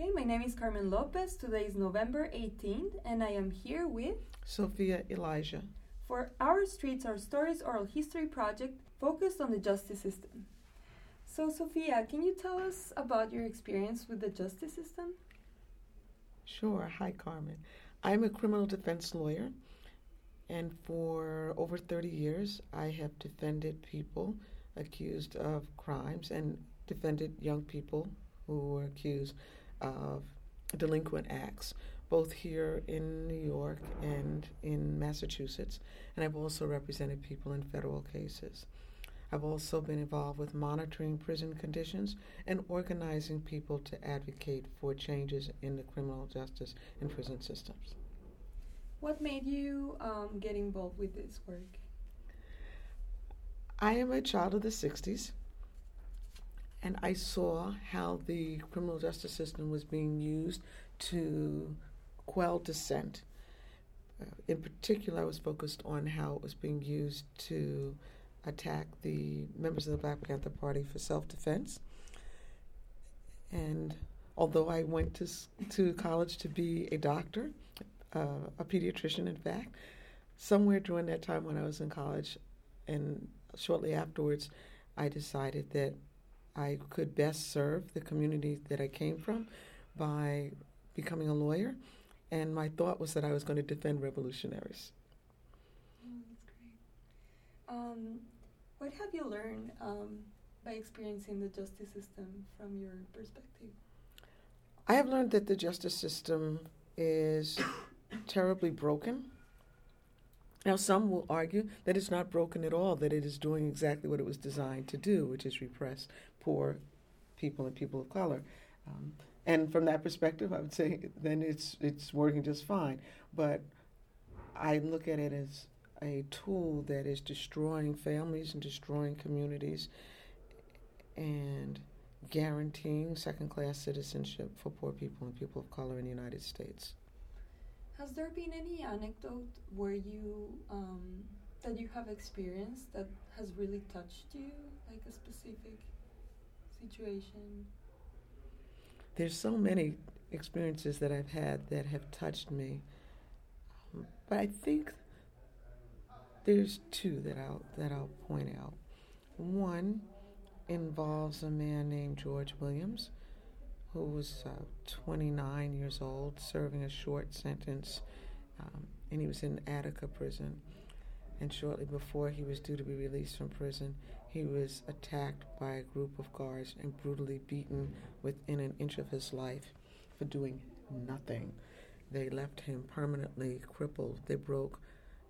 Okay, my name is Carmen Lopez. Today is November 18th, and I am here with Soffiyah Elijah for Our Streets, Our Stories oral history project focused on the justice system. So, Soffiyah, can you tell us about your experience with the justice system? Sure. Hi, Carmen. I'm a criminal defense lawyer, and for over 30 years, I have defended people accused of crimes and defended young people who were accused of delinquent acts, both here in New York and in Massachusetts. And I've also represented people in federal cases. I've also been involved with monitoring prison conditions and organizing people to advocate for changes in the criminal justice and prison systems. What made you um, get involved with this work? I am a child of the 60s, and I saw how the criminal justice system was being used to quell dissent. Uh, in particular, I was focused on how it was being used to attack the members of the Black Panther Party for self defense. And although I went to, to college to be a doctor, uh, a pediatrician, in fact, somewhere during that time when I was in college and shortly afterwards, I decided that I could best serve the community that I came from by becoming a lawyer. And my thought was that I was going to defend revolutionaries. Oh, that's great. Um, what have you learned um, by experiencing the justice system from your perspective? I have learned that the justice system is terribly broken now, some will argue that it's not broken at all, that it is doing exactly what it was designed to do, which is repress poor people and people of color. Um, and from that perspective, I would say then it's it's working just fine. But I look at it as a tool that is destroying families and destroying communities and guaranteeing second class citizenship for poor people and people of color in the United States. Has there been any anecdote where you um, that you have experienced that has really touched you, like a specific situation? There's so many experiences that I've had that have touched me, but I think there's two that I'll that I'll point out. One involves a man named George Williams who was uh, 29 years old, serving a short sentence, um, and he was in Attica prison. And shortly before he was due to be released from prison, he was attacked by a group of guards and brutally beaten within an inch of his life for doing nothing. They left him permanently crippled. They broke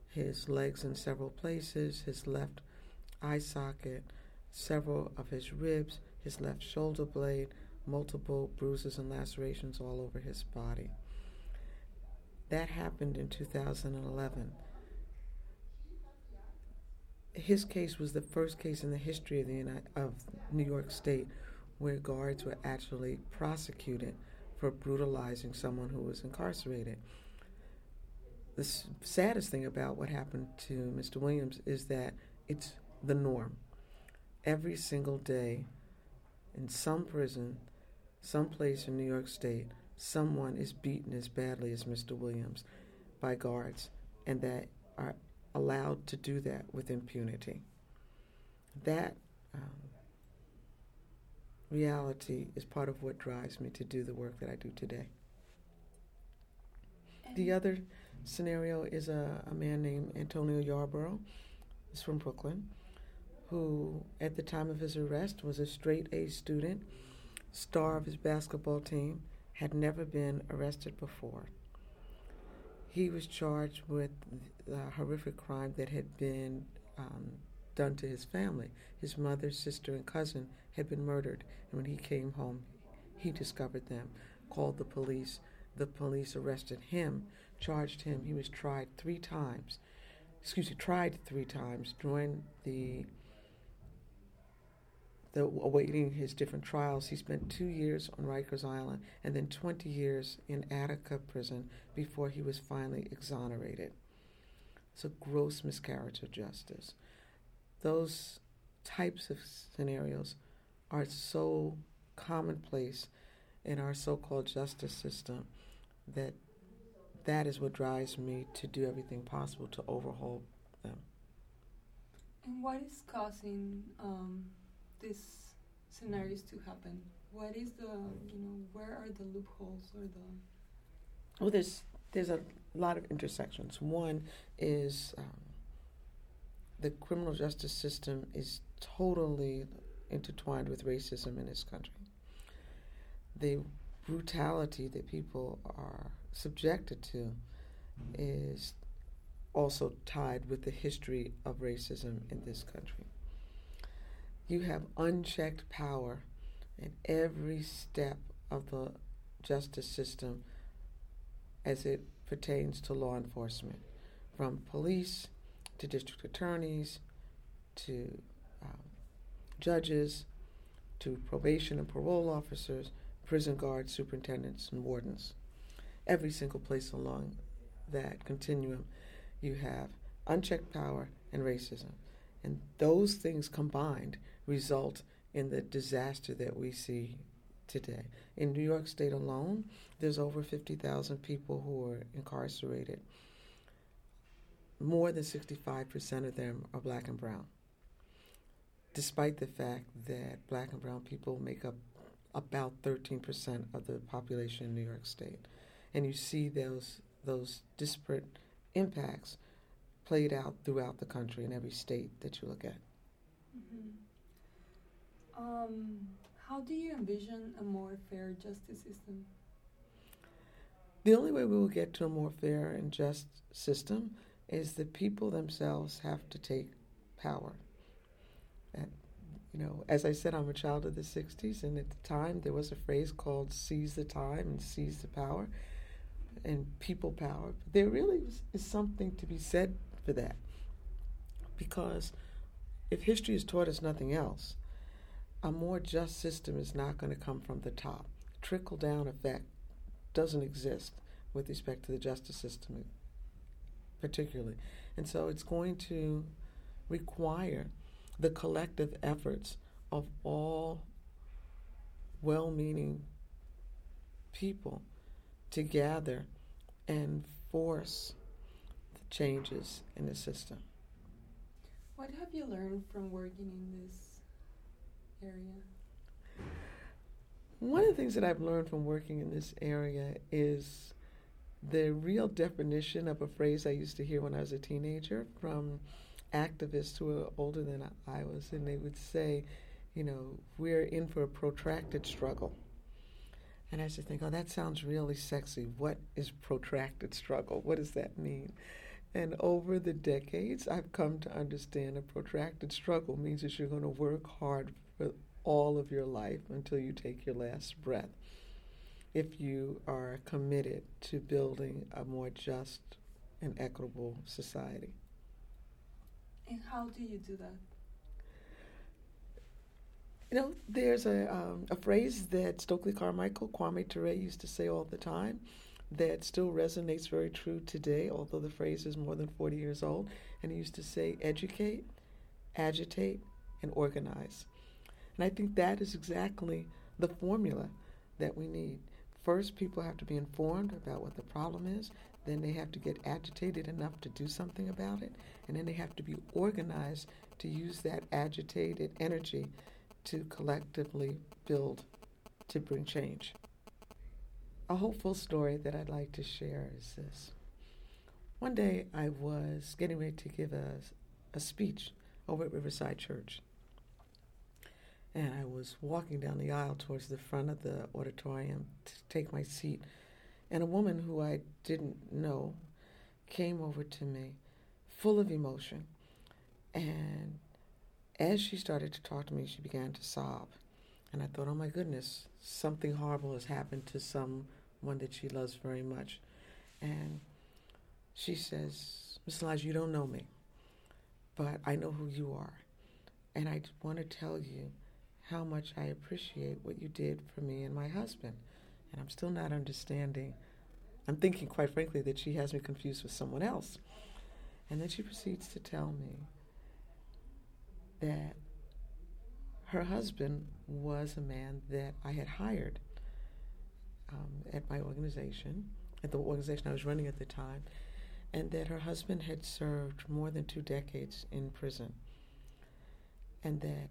his legs in several places, his left eye socket, several of his ribs, his left shoulder blade, multiple bruises and lacerations all over his body. That happened in 2011. His case was the first case in the history of, the United, of New York State where guards were actually prosecuted for brutalizing someone who was incarcerated. The saddest thing about what happened to Mr. Williams is that it's the norm. Every single day in some prison, some place in New York State, someone is beaten as badly as Mr. Williams by guards, and that are allowed to do that with impunity. That um, reality is part of what drives me to do the work that I do today. The other scenario is a, a man named Antonio Yarbough. He's from Brooklyn, who at the time of his arrest was a straight A student star of his basketball team, had never been arrested before. He was charged with the horrific crime that had been um, done to his family. His mother, sister, and cousin had been murdered, and when he came home, he discovered them, called the police. The police arrested him, charged him. He was tried three times. Excuse me, tried three times during the the, awaiting his different trials. He spent two years on Rikers Island and then 20 years in Attica prison before he was finally exonerated. It's a gross miscarriage of justice. Those types of scenarios are so commonplace in our so-called justice system that that is what drives me to do everything possible to overhaul them. And what is causing um, these scenarios to happen? What is the you know where are the loopholes or the well there's there's a lot of intersections. One is um, the criminal justice system is totally intertwined with racism in this country. The brutality that people are subjected to is also tied with the history of racism in this country. You have unchecked power in every step of the justice system as it pertains to law enforcement, from police to district attorneys to um, judges to probation and parole officers, prison guards, superintendents, and wardens. Every single place along that continuum, you have unchecked power and racism. And those things combined result in the disaster that we see today. In New York State alone, there's over 50,000 people who are incarcerated. More than 65% of them are black and brown, despite the fact that black and brown people make up about 13% of the population in New York State. And you see those, those disparate impacts played out throughout the country in every state that you look at. Mm-hmm. Um, how do you envision a more fair justice system? The only way we will get to a more fair and just system is the people themselves have to take power. And, you know, as I said, I'm a child of the 60s, and at the time there was a phrase called seize the time and seize the power and people power. But there really is something to be said for that. Because if history has taught us nothing else, a more just system is not going to come from the top. Trickle down effect doesn't exist with respect to the justice system, particularly. And so it's going to require the collective efforts of all well meaning people to gather and force the changes in the system. What have you learned from working in this area? One of the things that I've learned from working in this area is the real definition of a phrase I used to hear when I was a teenager from activists who were older than I was, and they would say, you know, we're in for a protracted struggle. And I used to think, oh, that sounds really sexy. What is protracted struggle? What does that mean? And over the decades, I've come to understand a protracted struggle means that you're going to work hard for all of your life until you take your last breath if you are committed to building a more just and equitable society. And how do you do that? You know, there's a, um, a phrase that Stokely Carmichael, Kwame Ture used to say all the time that still resonates very true today, although the phrase is more than 40 years old. And he used to say, educate, agitate, and organize. And I think that is exactly the formula that we need. First, people have to be informed about what the problem is. Then they have to get agitated enough to do something about it. And then they have to be organized to use that agitated energy to collectively build to bring change. A hopeful story that I'd like to share is this. One day I was getting ready to give a, a speech over at Riverside Church and I was walking down the aisle towards the front of the auditorium to take my seat, and a woman who I didn't know came over to me, full of emotion, and as she started to talk to me, she began to sob. And I thought, oh my goodness, something horrible has happened to someone that she loves very much. And she says, Miss Elijah, you don't know me, but I know who you are. And I want to tell you how much I appreciate what you did for me and my husband. And I'm still not understanding. I'm thinking, quite frankly, that she has me confused with someone else. And then she proceeds to tell me that her husband was a man that I had hired um, at my organization, at the organization I was running at the time, and that her husband had served more than two decades in prison. And that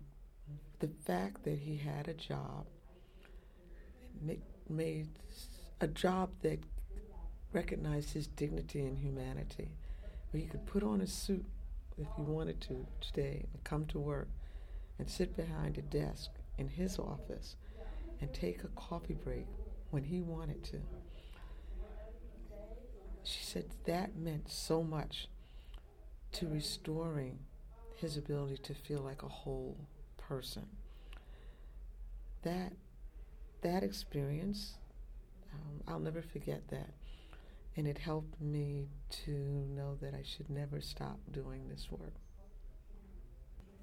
the fact that he had a job made a job that recognized his dignity and humanity, where he could put on a suit if he wanted to today and come to work and sit behind a desk in his office and take a coffee break when he wanted to. She said that meant so much to restoring his ability to feel like a whole person. That that experience, um, I'll never forget that, and it helped me to know that I should never stop doing this work.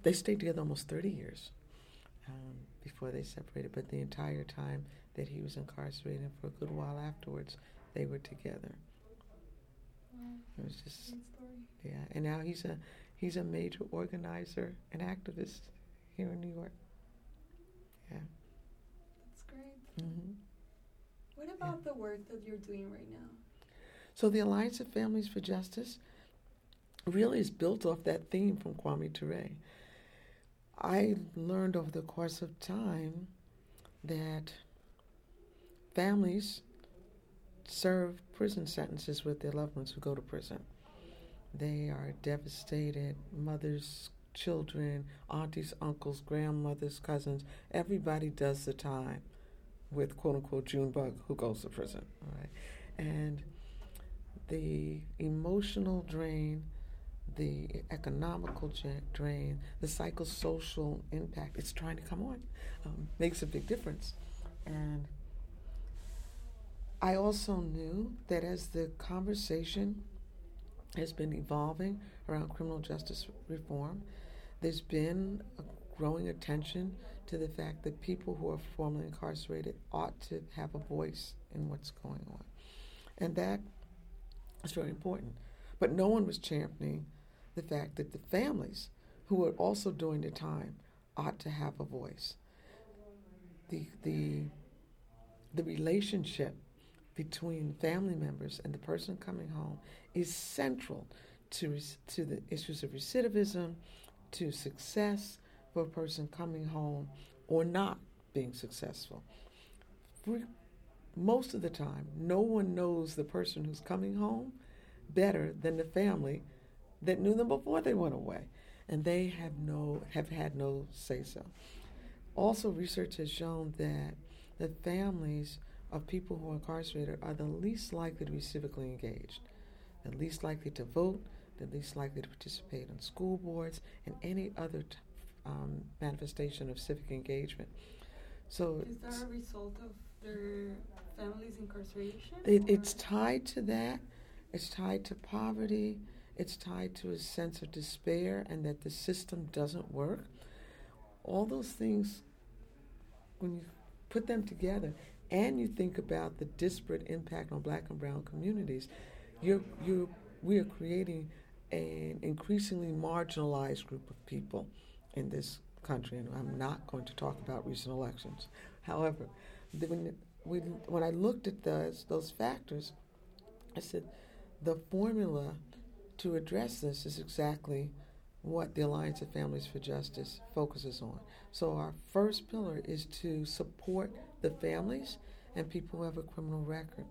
They stayed together almost 30 years um, before they separated, but the entire time that he was incarcerated, and for a good while afterwards, they were together. It was just yeah, and now he's a he's a major organizer and activist here in New York. Yeah. That's great. Mm-hmm. What about yeah. the work that you're doing right now? So the Alliance of Families for Justice really is built off that theme from Kwame Ture. I learned over the course of time that families serve prison sentences with their loved ones who go to prison. They are devastated, mothers, children, aunties, uncles, grandmothers, cousins. Everybody does the time with quote unquote Junebug who goes to prison. And the emotional drain, the economical drain, the psychosocial impact, it's trying to come on, um, makes a big difference. And I also knew that as the conversation has been evolving around criminal justice reform, there's been a growing attention to the fact that people who are formerly incarcerated ought to have a voice in what's going on. And that is very important. But no one was championing the fact that the families who are also doing the time ought to have a voice. The, the, the relationship between family members and the person coming home is central to, to the issues of recidivism, to success for a person coming home or not being successful. Most of the time, no one knows the person who's coming home better than the family that knew them before they went away, and they have no have had no say so. Also, research has shown that the families of people who are incarcerated are the least likely to be civically engaged, the least likely to vote, the least likely to participate on school boards and any other t- um, manifestation of civic engagement. So, is that a result of their family's incarceration? It, it's tied to that. It's tied to poverty. It's tied to a sense of despair and that the system doesn't work. All those things, when you put them together, and you think about the disparate impact on black and brown communities, you're, you're, we are creating an increasingly marginalized group of people in this country. And I'm not going to talk about recent elections. However, when, when, when I looked at those, those factors, I said the formula to address this is exactly what the Alliance of Families for Justice focuses on. So, our first pillar is to support the families and people who have a criminal record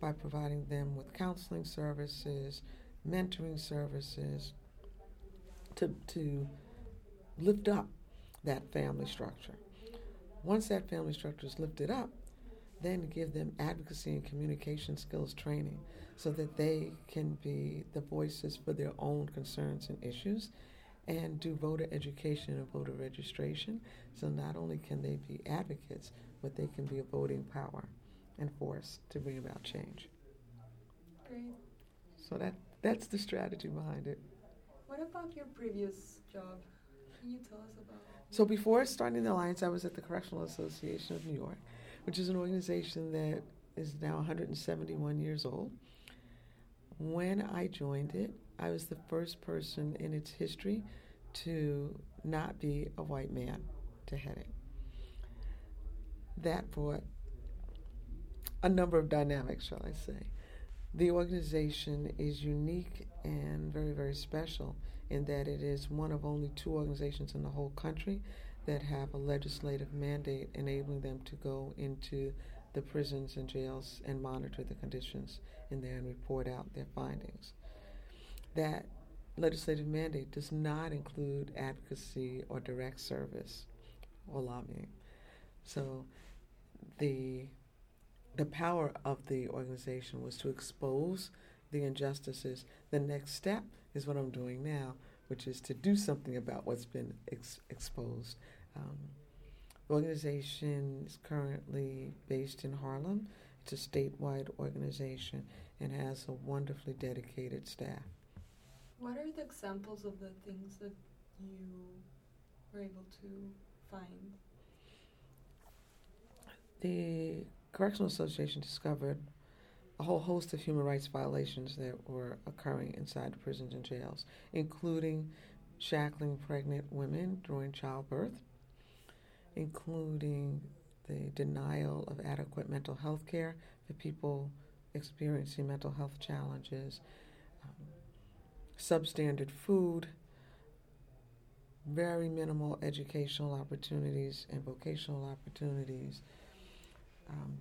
by providing them with counseling services, mentoring services, to, to lift up that family structure. Once that family structure is lifted up, then give them advocacy and communication skills training so that they can be the voices for their own concerns and issues and do voter education and voter registration. So not only can they be advocates, but they can be a voting power and force to bring about change. Great. So that that's the strategy behind it. What about your previous job? Can you tell us about? So before starting the alliance, I was at the Correctional Association of New York, which is an organization that is now 171 years old. When I joined it, I was the first person in its history to not be a white man to head it. That brought a number of dynamics, shall I say. The organization is unique and very, very special in that it is one of only two organizations in the whole country that have a legislative mandate enabling them to go into the prisons and jails and monitor the conditions in there and report out their findings. That legislative mandate does not include advocacy or direct service or lobbying. So the the power of the organization was to expose the injustices. The next step is what I'm doing now, which is to do something about what's been ex- exposed. Um, the organization is currently based in Harlem. It's a statewide organization and has a wonderfully dedicated staff. What are the examples of the things that you were able to find? The Correctional Association discovered a whole host of human rights violations that were occurring inside the prisons and jails, including shackling pregnant women during childbirth, including the denial of adequate mental health care for people experiencing mental health challenges, um, substandard food, very minimal educational opportunities and vocational opportunities, um,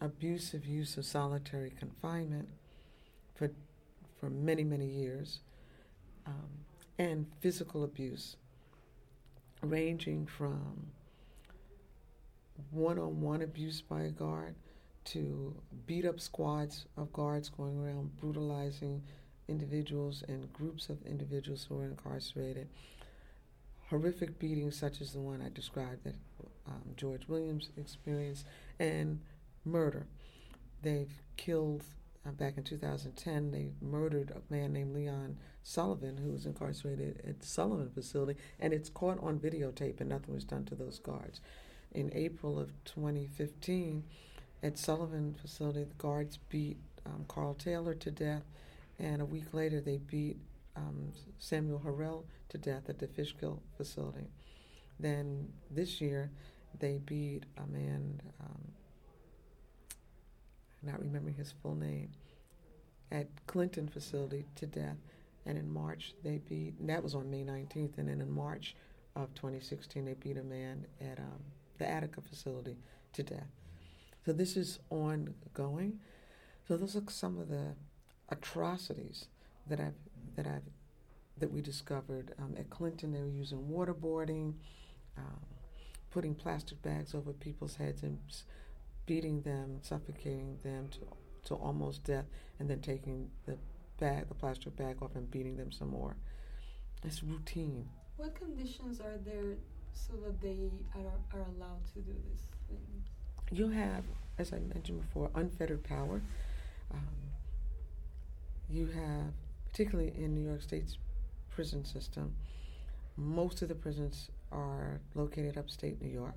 abusive use of solitary confinement for, for many, many years, um, and physical abuse, ranging from one on one abuse by a guard to beat up squads of guards going around brutalizing individuals and groups of individuals who are incarcerated. Horrific beatings, such as the one I described that um, George Williams experienced, and murder. They've killed, uh, back in 2010, they murdered a man named Leon Sullivan, who was incarcerated at the Sullivan facility, and it's caught on videotape, and nothing was done to those guards. In April of 2015, at Sullivan facility, the guards beat um, Carl Taylor to death, and a week later, they beat um, Samuel Harrell to death at the Fishkill facility. Then this year, they beat a man, um, not remembering his full name, at Clinton facility to death. And in March, they beat, that was on May 19th, and then in March of 2016, they beat a man at um, the Attica facility to death. So this is ongoing. So those are some of the atrocities that I've that I've that we discovered um, at Clinton. They were using waterboarding, um, putting plastic bags over people's heads and beating them, suffocating them to to almost death, and then taking the bag, the plastic bag off, and beating them some more. It's routine. What conditions are there so that they are, are allowed to do this thing? You have, as I mentioned before, unfettered power. Um, you have, particularly in New York State's prison system, most of the prisons are located upstate New York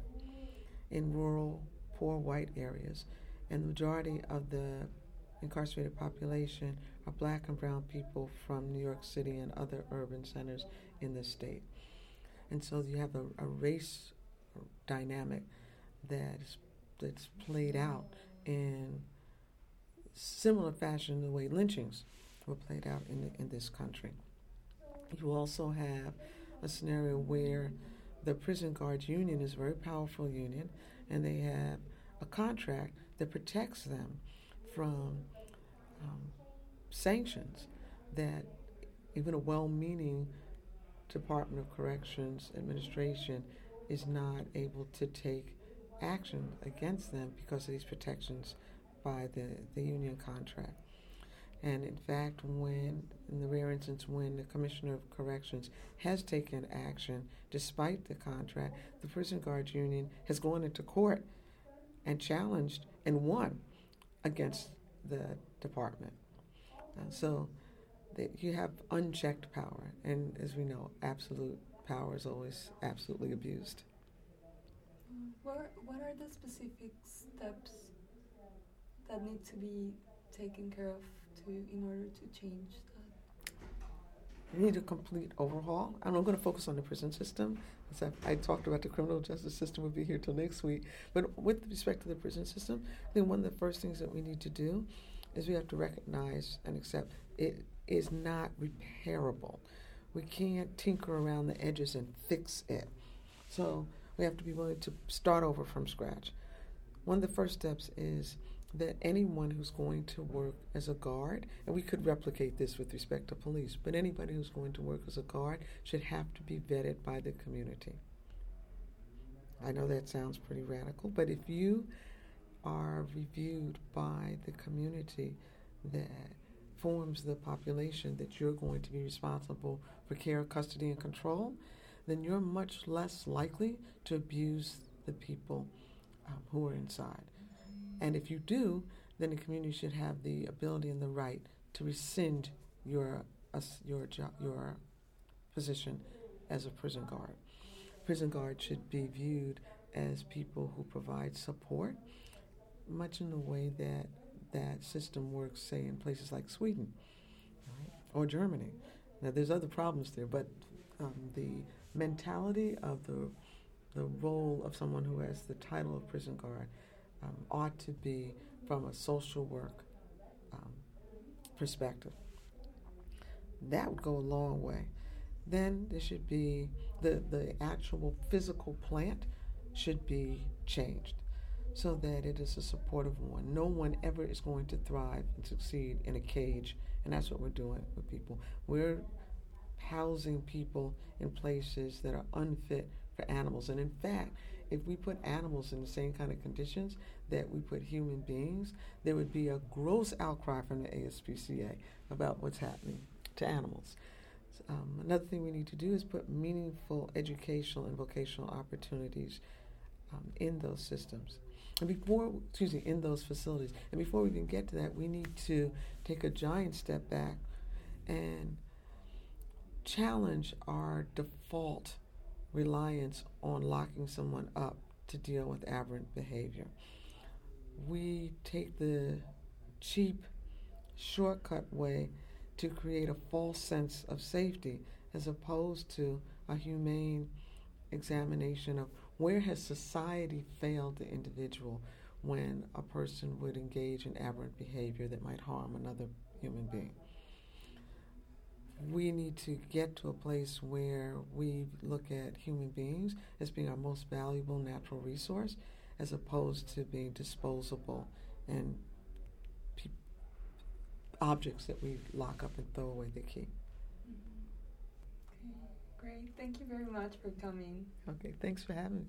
in rural, poor white areas, and the majority of the incarcerated population are black and brown people from New York City and other urban centers in the state. And so you have a, a race dynamic that's, that's played out in similar fashion the way lynchings were played out in, the, in this country. You also have a scenario where the prison guards union is a very powerful union and they have a contract that protects them from um, sanctions that even a well-meaning Department of Corrections administration is not able to take action against them because of these protections by the, the union contract. And in fact, when, in the rare instance when the Commissioner of Corrections has taken action despite the contract, the Prison Guards Union has gone into court and challenged and won against the department. Uh, so that you have unchecked power, and as we know, absolute power is always absolutely abused. What, what are the specific steps that need to be taken care of to in order to change that? We need a complete overhaul. And I'm going to focus on the prison system. As I, I talked about the criminal justice system, we'll be here till next week. But with respect to the prison system, I think one of the first things that we need to do is we have to recognize and accept it is not repairable. We can't tinker around the edges and fix it. So we have to be willing to start over from scratch. One of the first steps is that anyone who's going to work as a guard, and we could replicate this with respect to police, but anybody who's going to work as a guard should have to be vetted by the community. I know that sounds pretty radical, but if you are reviewed by the community that forms the population that you're going to be responsible for care, custody, and control, then you're much less likely to abuse the people um, who are inside. And if you do, then the community should have the ability and the right to rescind your uh, your your position as a prison guard. Prison guards should be viewed as people who provide support, much in the way that that system works, say, in places like Sweden or Germany. Now, there's other problems there, but um, the mentality of the the role of someone who has the title of prison guard um, ought to be from a social work um, perspective. That would go a long way. Then there should be the, the actual physical plant should be changed so that it is a supportive one. No one ever is going to thrive and succeed in a cage, and that's what we're doing with people. We're housing people in places that are unfit for animals. And in fact, if we put animals in the same kind of conditions that we put human beings, there would be a gross outcry from the ASPCA about what's happening to animals. Um, another thing we need to do is put meaningful educational and vocational opportunities um, in those systems. And before, excuse me, in those facilities. And before we can get to that, we need to take a giant step back and challenge our default reliance on locking someone up to deal with aberrant behavior. We take the cheap, shortcut way to create a false sense of safety as opposed to a humane examination of where has society failed the individual when a person would engage in aberrant behavior that might harm another human being we need to get to a place where we look at human beings as being our most valuable natural resource as opposed to being disposable and pe- objects that we lock up and throw away the key. Mm-hmm. Okay, great. Thank you very much for coming. Okay, thanks for having me.